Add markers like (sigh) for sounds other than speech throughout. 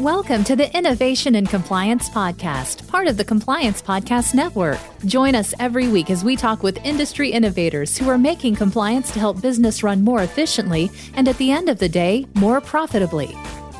Welcome to the Innovation and Compliance Podcast, part of the Compliance Podcast Network. Join us every week as we talk with industry innovators who are making compliance to help business run more efficiently and at the end of the day, more profitably.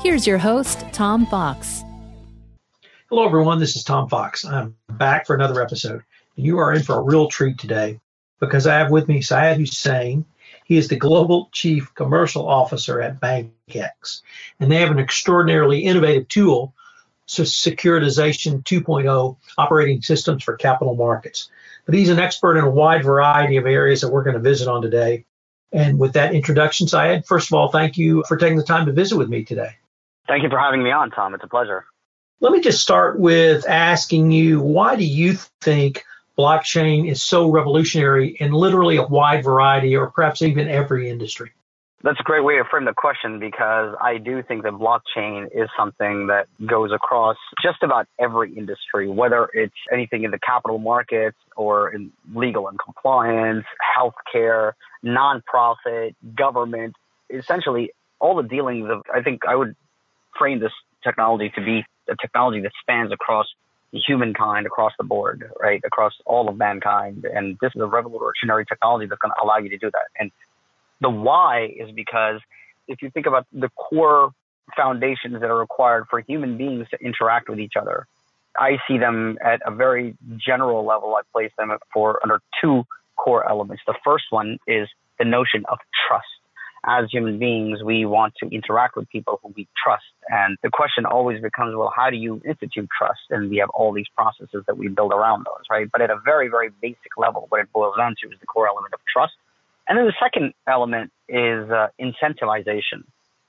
Here's your host, Tom Fox. Hello, everyone. This is Tom Fox. I'm back for another episode. You are in for a real treat today because I have with me Syed Hussain. He is the Global Chief Commercial Officer at BankX, and they have an extraordinarily innovative tool, so Securitization 2.0 operating systems for capital markets. But he's an expert in a wide variety of areas that we're going to visit on today. And with that introduction, Syed, first of all, thank you for taking the time to visit with me today. Thank you for having me on, Tom. It's a pleasure. Let me just start with asking you why do you think blockchain is so revolutionary in literally a wide variety or perhaps even every industry? That's a great way to frame the question because I do think that blockchain is something that goes across just about every industry, whether it's anything in the capital markets or in legal and compliance, healthcare, nonprofit, government, essentially all the dealings of, I think I would frame this technology to be a technology that spans across humankind across the board, right? Across all of mankind. And this is a revolutionary technology that's going to allow you to do that. And the why is because if you think about the core foundations that are required for human beings to interact with each other, I see them at a very general level. I place them for under two core elements. The first one is the notion of trust as human beings, we want to interact with people who we trust. And the question always becomes, well, how do you institute trust? And we have all these processes that we build around those, right? But at a very, very basic level, what it boils down to is the core element of trust. And then the second element is uh, incentivization.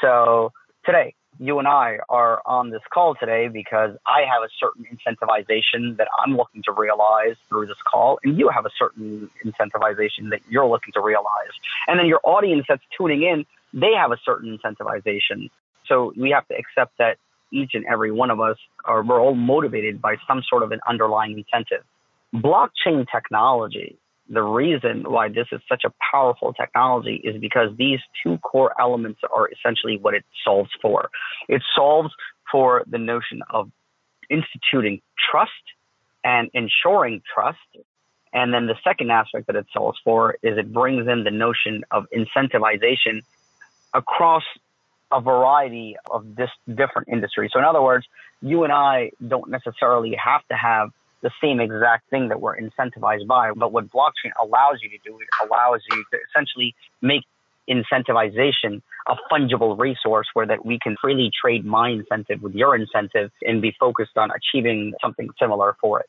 So today, you and I are on this call today because I have a certain incentivization that I'm looking to realize through this call, and you have a certain incentivization that you're looking to realize. And then your audience that's tuning in, they have a certain incentivization. So we have to accept that each and every one of us are we're all motivated by some sort of an underlying incentive. Blockchain technology the reason why this is such a powerful technology is because these two core elements are essentially what it solves for. It solves for the notion of instituting trust and ensuring trust. And then the second aspect that it solves for is it brings in the notion of incentivization across a variety of this different industries. So in other words, you and I don't necessarily have to have the same exact thing that we're incentivized by. But what blockchain allows you to do, it allows you to essentially make incentivization a fungible resource where that we can freely trade my incentive with your incentive and be focused on achieving something similar for it.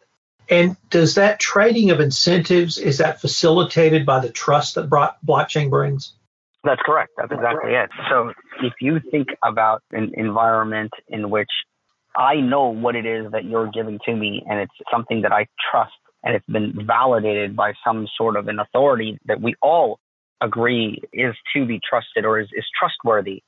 And does that trading of incentives is that facilitated by the trust that blockchain brings? That's correct. That's exactly it. So if you think about an environment in which I know what it is that you're giving to me, and it's something that I trust, and it's been validated by some sort of an authority that we all agree is to be trusted or is, is trustworthy,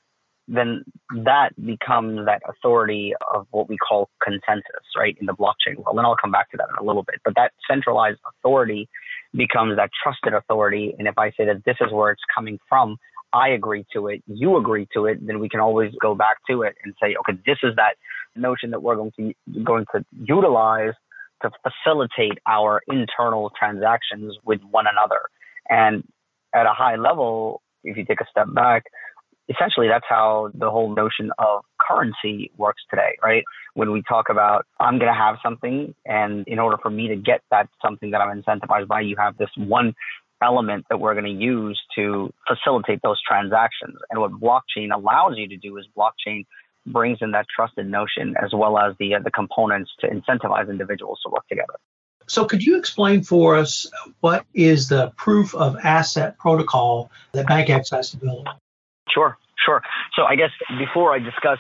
then that becomes that authority of what we call consensus, right, in the blockchain world. And I'll come back to that in a little bit. But that centralized authority becomes that trusted authority. And if I say that this is where it's coming from, I agree to it, you agree to it, then we can always go back to it and say, okay, this is that notion that we're going to going to utilize to facilitate our internal transactions with one another. And at a high level, if you take a step back, essentially that's how the whole notion of currency works today, right? When we talk about I'm going to have something, and in order for me to get that something that I'm incentivized by, you have this one element that we're going to use to facilitate those transactions. And what blockchain allows you to do is blockchain brings in that trusted notion as well as the uh, the components to incentivize individuals to work together. So, could you explain for us what is the proof of asset protocol that BankX has to build? Sure, sure. So, I guess before I discuss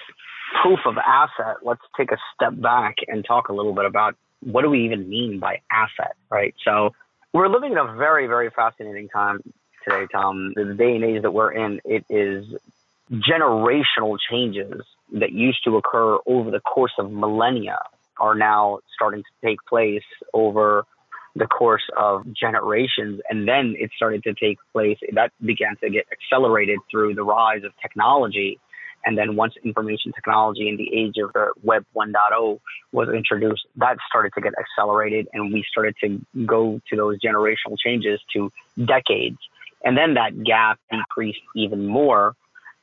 proof of asset, let's take a step back and talk a little bit about what do we even mean by asset, right? So, we're living in a very, very fascinating time today, Tom. The day and age that we're in, it is generational changes that used to occur over the course of millennia are now starting to take place over the course of generations. And then it started to take place, that began to get accelerated through the rise of technology. And then once information technology in the age of the Web 1.0 was introduced, that started to get accelerated and we started to go to those generational changes to decades. And then that gap decreased even more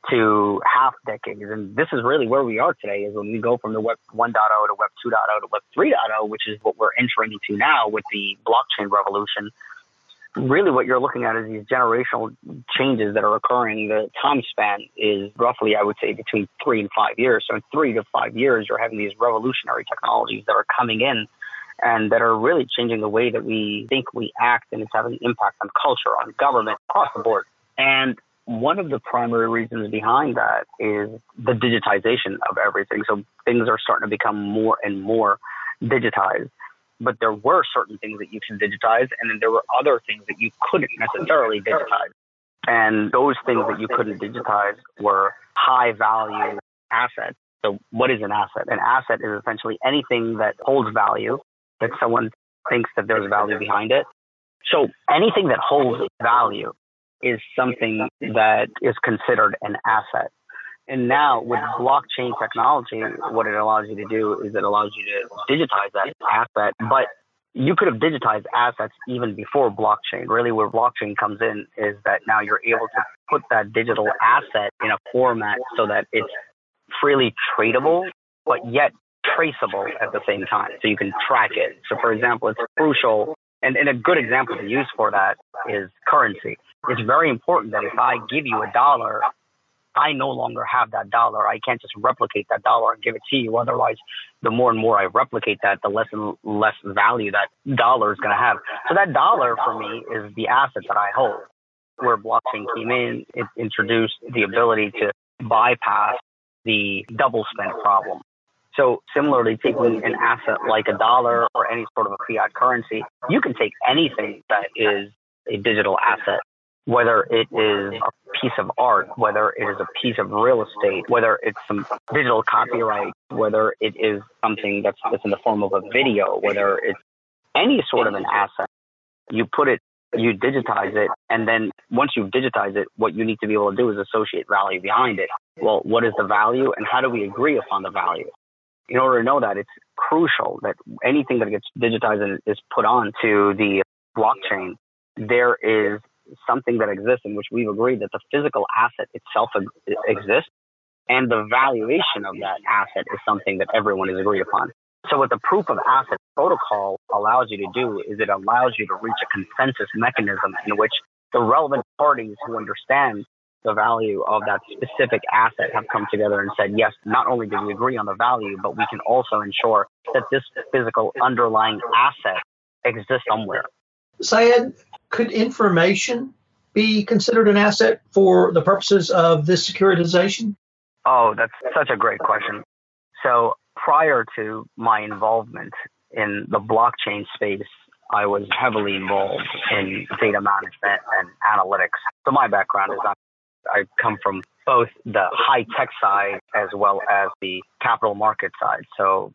to half decades. And this is really where we are today is when we go from the Web 1.0 to Web 2.0 to Web 3.0, which is what we're entering into now with the blockchain revolution really what you're looking at is these generational changes that are occurring. The time span is roughly, I would say, between three and five years. So in three to five years, you're having these revolutionary technologies that are coming in and that are really changing the way that we think, we act, and it's having an impact on culture, on government, across the board. And one of the primary reasons behind that is the digitization of everything. So things are starting to become more and more digitized but there were certain things that you could digitize, and then there were other things that you couldn't necessarily digitize. And those things that you couldn't digitize were high value assets. So, what is an asset? An asset is essentially anything that holds value, that someone thinks that there's value behind it. So, anything that holds value is something that is considered an asset. And now with blockchain technology, what it allows you to do is it allows you to digitize that asset, but you could have digitized assets even before blockchain. Really, where blockchain comes in is that now you're able to put that digital asset in a format so that it's freely tradable, but yet traceable at the same time. So you can track it. So, for example, it's crucial, and, and a good example to use for that is currency. It's very important that if I give you a dollar, I no longer have that dollar. I can't just replicate that dollar and give it to you. Otherwise, the more and more I replicate that, the less and less value that dollar is going to have. So that dollar for me is the asset that I hold. Where blockchain came in, it introduced the ability to bypass the double spend problem. So similarly, taking an asset like a dollar or any sort of a fiat currency, you can take anything that is a digital asset whether it is a piece of art, whether it is a piece of real estate, whether it's some digital copyright, whether it is something that's, that's in the form of a video, whether it's any sort of an asset, you put it, you digitize it, and then once you've digitized it, what you need to be able to do is associate value behind it. Well, what is the value and how do we agree upon the value? In order to know that, it's crucial that anything that gets digitized and is put onto the blockchain, there is something that exists in which we've agreed that the physical asset itself exists and the valuation of that asset is something that everyone has agreed upon. So what the proof of asset protocol allows you to do is it allows you to reach a consensus mechanism in which the relevant parties who understand the value of that specific asset have come together and said, yes, not only do we agree on the value, but we can also ensure that this physical underlying asset exists somewhere. Syed, could information be considered an asset for the purposes of this securitization? Oh, that's such a great question. So prior to my involvement in the blockchain space, I was heavily involved in data management and analytics. So my background is I come from both the high tech side as well as the capital market side. So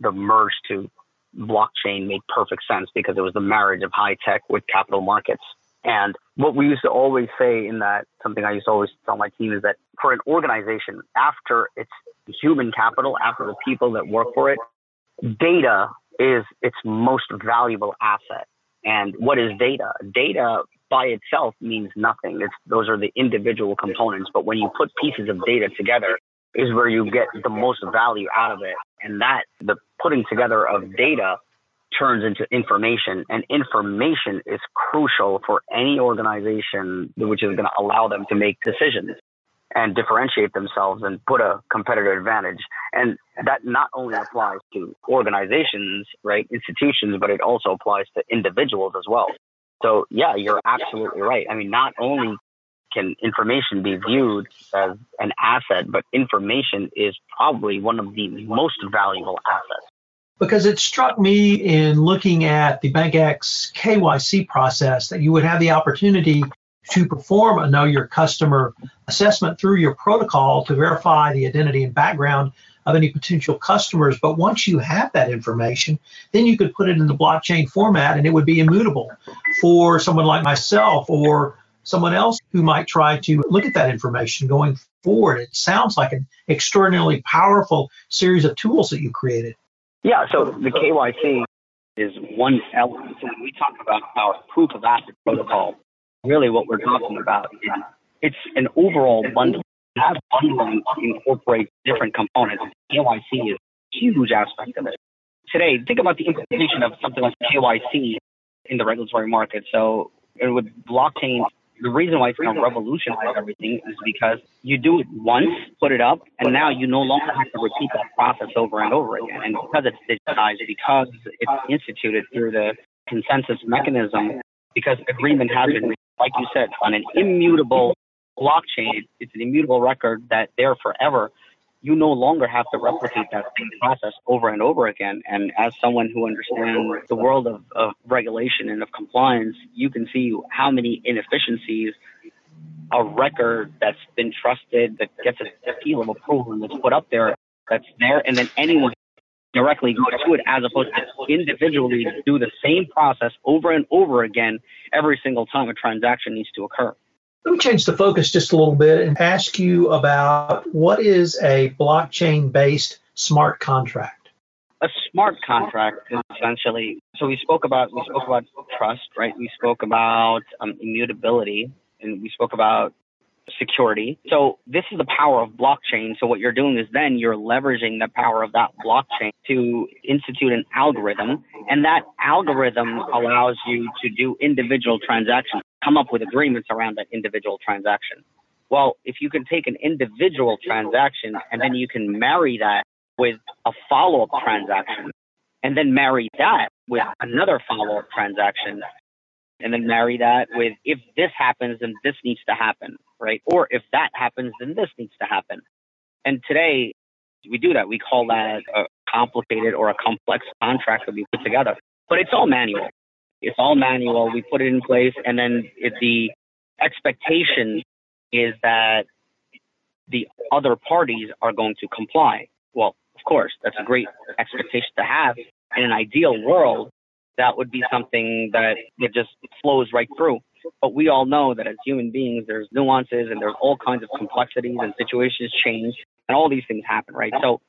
the merge to blockchain made perfect sense because it was the marriage of high tech with capital markets. And what we used to always say in that, something I used to always tell my team is that for an organization, after its human capital, after the people that work for it, data is its most valuable asset. And what is data? Data by itself means nothing. It's, those are the individual components. But when you put pieces of data together, is where you get the most value out of it. And that, the putting together of data turns into information and information is crucial for any organization which is going to allow them to make decisions and differentiate themselves and put a competitive advantage. And that not only applies to organizations, right, institutions, but it also applies to individuals as well. So yeah, you're absolutely right. I mean, not only can information be viewed as an asset, but information is probably one of the most valuable assets. Because it struck me in looking at the BankX KYC process that you would have the opportunity to perform a know your customer assessment through your protocol to verify the identity and background of any potential customers. But once you have that information, then you could put it in the blockchain format and it would be immutable for someone like myself or someone else who might try to look at that information going forward? It sounds like an extraordinarily powerful series of tools that you created. Yeah, so the KYC is one element. When we talk about our proof of asset protocol, really what we're talking about is it's an overall bundle. That bundling incorporates different components. KYC is a huge aspect of it. Today, think about the implementation of something like KYC in the regulatory market. So with blockchain, the reason why it's going to revolutionize everything is because you do it once, put it up, and now you no longer have to repeat that process over and over again. And because it's digitized, because it's instituted through the consensus mechanism, because agreement has been, like you said, on an immutable blockchain, it's an immutable record that there forever you no longer have to replicate that same process over and over again. And as someone who understands the world of, of regulation and of compliance, you can see how many inefficiencies a record that's been trusted, that gets a seal of approval and that's put up there, that's there, and then anyone directly go to it as opposed to individually do the same process over and over again every single time a transaction needs to occur. Let me change the focus just a little bit and ask you about what is a blockchain based smart contract? A smart contract is essentially so we spoke about we spoke about trust, right? We spoke about um, immutability and we spoke about security. So this is the power of blockchain. So what you're doing is then you're leveraging the power of that blockchain to institute an algorithm and that algorithm allows you to do individual transactions, come up with agreements around that individual transaction. Well, if you can take an individual transaction and then you can marry that with a follow-up transaction and then marry that with another follow-up transaction and then marry that with if this happens, then this needs to happen, right? Or if that happens, then this needs to happen. And today we do that. We call that a complicated or a complex contract that we put together, but it's all manual. It's all manual. We put it in place, and then it, the expectation is that the other parties are going to comply. Well, of course, that's a great expectation to have. In an ideal world, that would be something that it just flows right through. But we all know that as human beings, there's nuances and there's all kinds of complexities and situations change and all these things happen, right? So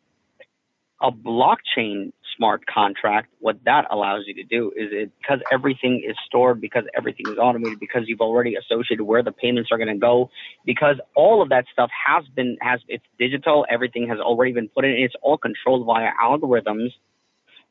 a blockchain smart contract, what that allows you to do is it because everything is stored, because everything is automated, because you've already associated where the payments are going to go, because all of that stuff has been has it's digital, everything has already been put in, it's all controlled via algorithms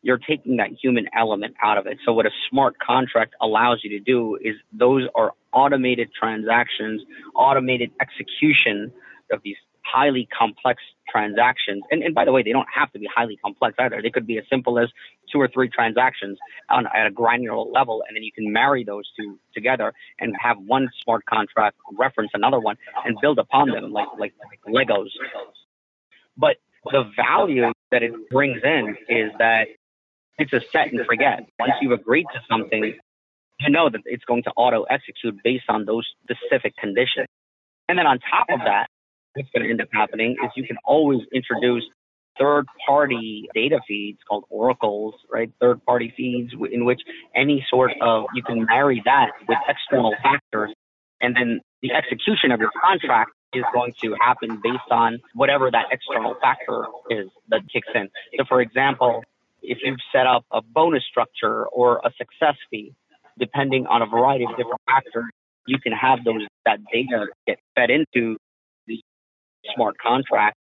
you're taking that human element out of it. So what a smart contract allows you to do is those are automated transactions, automated execution of these highly complex transactions. And, and by the way, they don't have to be highly complex either. They could be as simple as two or three transactions on, at a granular level, and then you can marry those two together and have one smart contract reference another one and build upon them like, like, like Legos. But the value that it brings in is that it's a set and forget. Once you've agreed to something, you know that it's going to auto execute based on those specific conditions. And then on top of that, what's going to end up happening is you can always introduce third party data feeds called oracles, right? Third party feeds in which any sort of, you can marry that with external factors. And then the execution of your contract is going to happen based on whatever that external factor is that kicks in. So for example, if you've set up a bonus structure or a success fee, depending on a variety of different factors, you can have those that data get fed into smart contract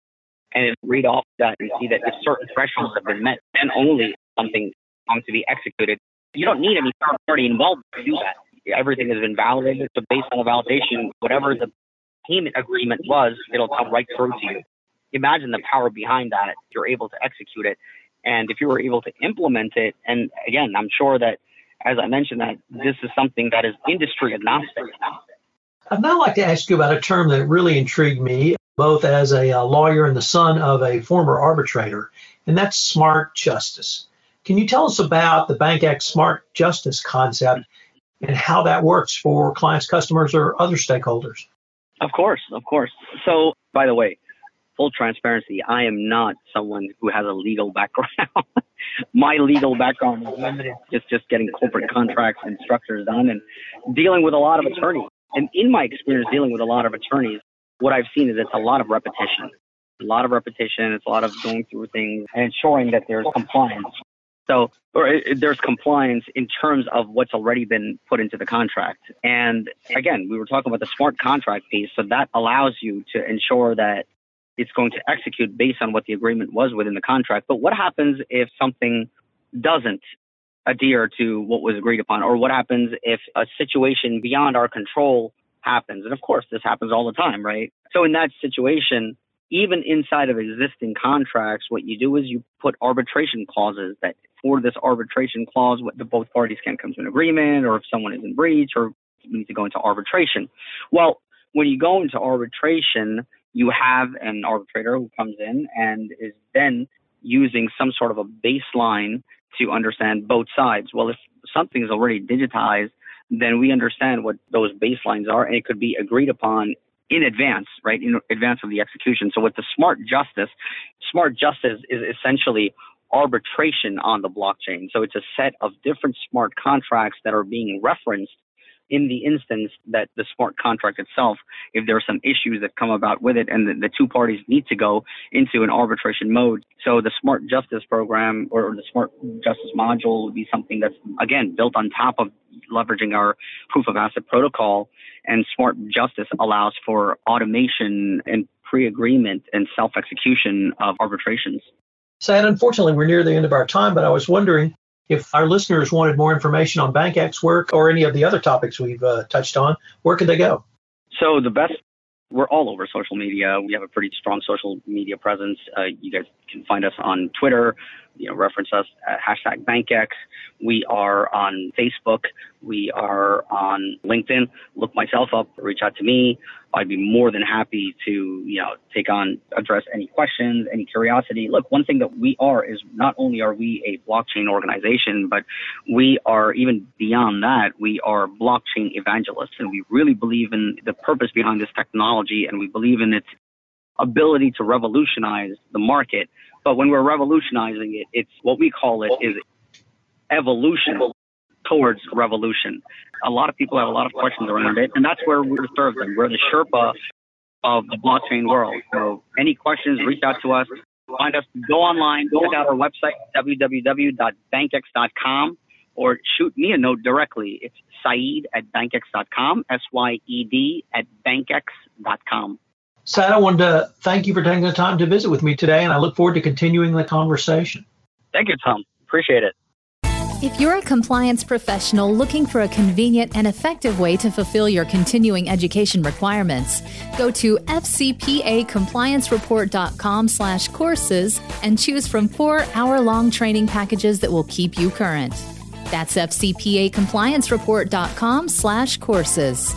and read off that and see that if certain thresholds have been met, then only something going to be executed. You don't need any third party involved to do that. Everything has been validated. So based on the validation, whatever the payment agreement was, it'll come right through to you. Imagine the power behind that. You're able to execute it and if you were able to implement it, and again, I'm sure that, as I mentioned, that this is something that is industry agnostic. I'd now like to ask you about a term that really intrigued me, both as a, a lawyer and the son of a former arbitrator, and that's smart justice. Can you tell us about the BankX Smart Justice concept and how that works for clients, customers, or other stakeholders? Of course, of course. So, by the way, full transparency, I am not someone who has a legal background. (laughs) My legal background is limited just just getting corporate contracts and structures done and dealing with a lot of attorneys. And in my experience dealing with a lot of attorneys, what I've seen is it's a lot of repetition. A lot of repetition. It's a lot of going through things and ensuring that there's compliance. So, or it, there's compliance in terms of what's already been put into the contract. And again, we were talking about the smart contract piece. So that allows you to ensure that it's going to execute based on what the agreement was within the contract. But what happens if something doesn't adhere to what was agreed upon? Or what happens if a situation beyond our control happens? And of course, this happens all the time, right? So in that situation, even inside of existing contracts, what you do is you put arbitration clauses that for this arbitration clause, the both parties can come to an agreement, or if someone is in breach, or need to go into arbitration. Well, when you go into arbitration, you have an arbitrator who comes in and is then using some sort of a baseline to understand both sides. Well, if something is already digitized, then we understand what those baselines are, and it could be agreed upon in advance, right, in advance of the execution. So with the smart justice, smart justice is essentially arbitration on the blockchain. So it's a set of different smart contracts that are being referenced in the instance that the smart contract itself, if there are some issues that come about with it and the, the, two parties need to go into an arbitration mode. So the smart justice program or the smart justice module would be something that's, again, built on top of leveraging our proof of asset protocol. And smart justice allows for automation and pre agreement and self execution of arbitrations. Syed, unfortunately, we're near the end of our time, but I was wondering if our listeners wanted more information on BankX work or any of the other topics we've uh, touched on, where could they go? So the best, we're all over social media. We have a pretty strong social media presence. Uh, you guys can find us on Twitter, you know, reference us at hashtag BankX. We are on Facebook. We are on LinkedIn. Look myself up, reach out to me. I'd be more than happy to, you know, take on, address any questions, any curiosity. Look, one thing that we are is not only are we a blockchain organization, but we are even beyond that, we are blockchain evangelists and we really believe in the purpose behind this technology and we believe in its ability to revolutionize the market. But when we're revolutionizing it, it's what we call it is evolution towards revolution. A lot of people have a lot of questions around it, and that's where we serve them. We're the Sherpa of the blockchain world. So any questions, reach out to us. Find us, go online, check out our website, www.bankx.com, or shoot me a note directly. It's Syed at bankx.com, S Y E D at bankx.com. Syed, I wanted to thank you for taking the time to visit with me today, and I look forward to continuing the conversation. Thank you, Tom. Appreciate it. If you're a compliance professional looking for a convenient and effective way to fulfill your continuing education requirements, go to fcpacompliancereport.com slash courses and choose from four hour-long training packages that will keep you current. That's fcpacompliancereport.com slash courses.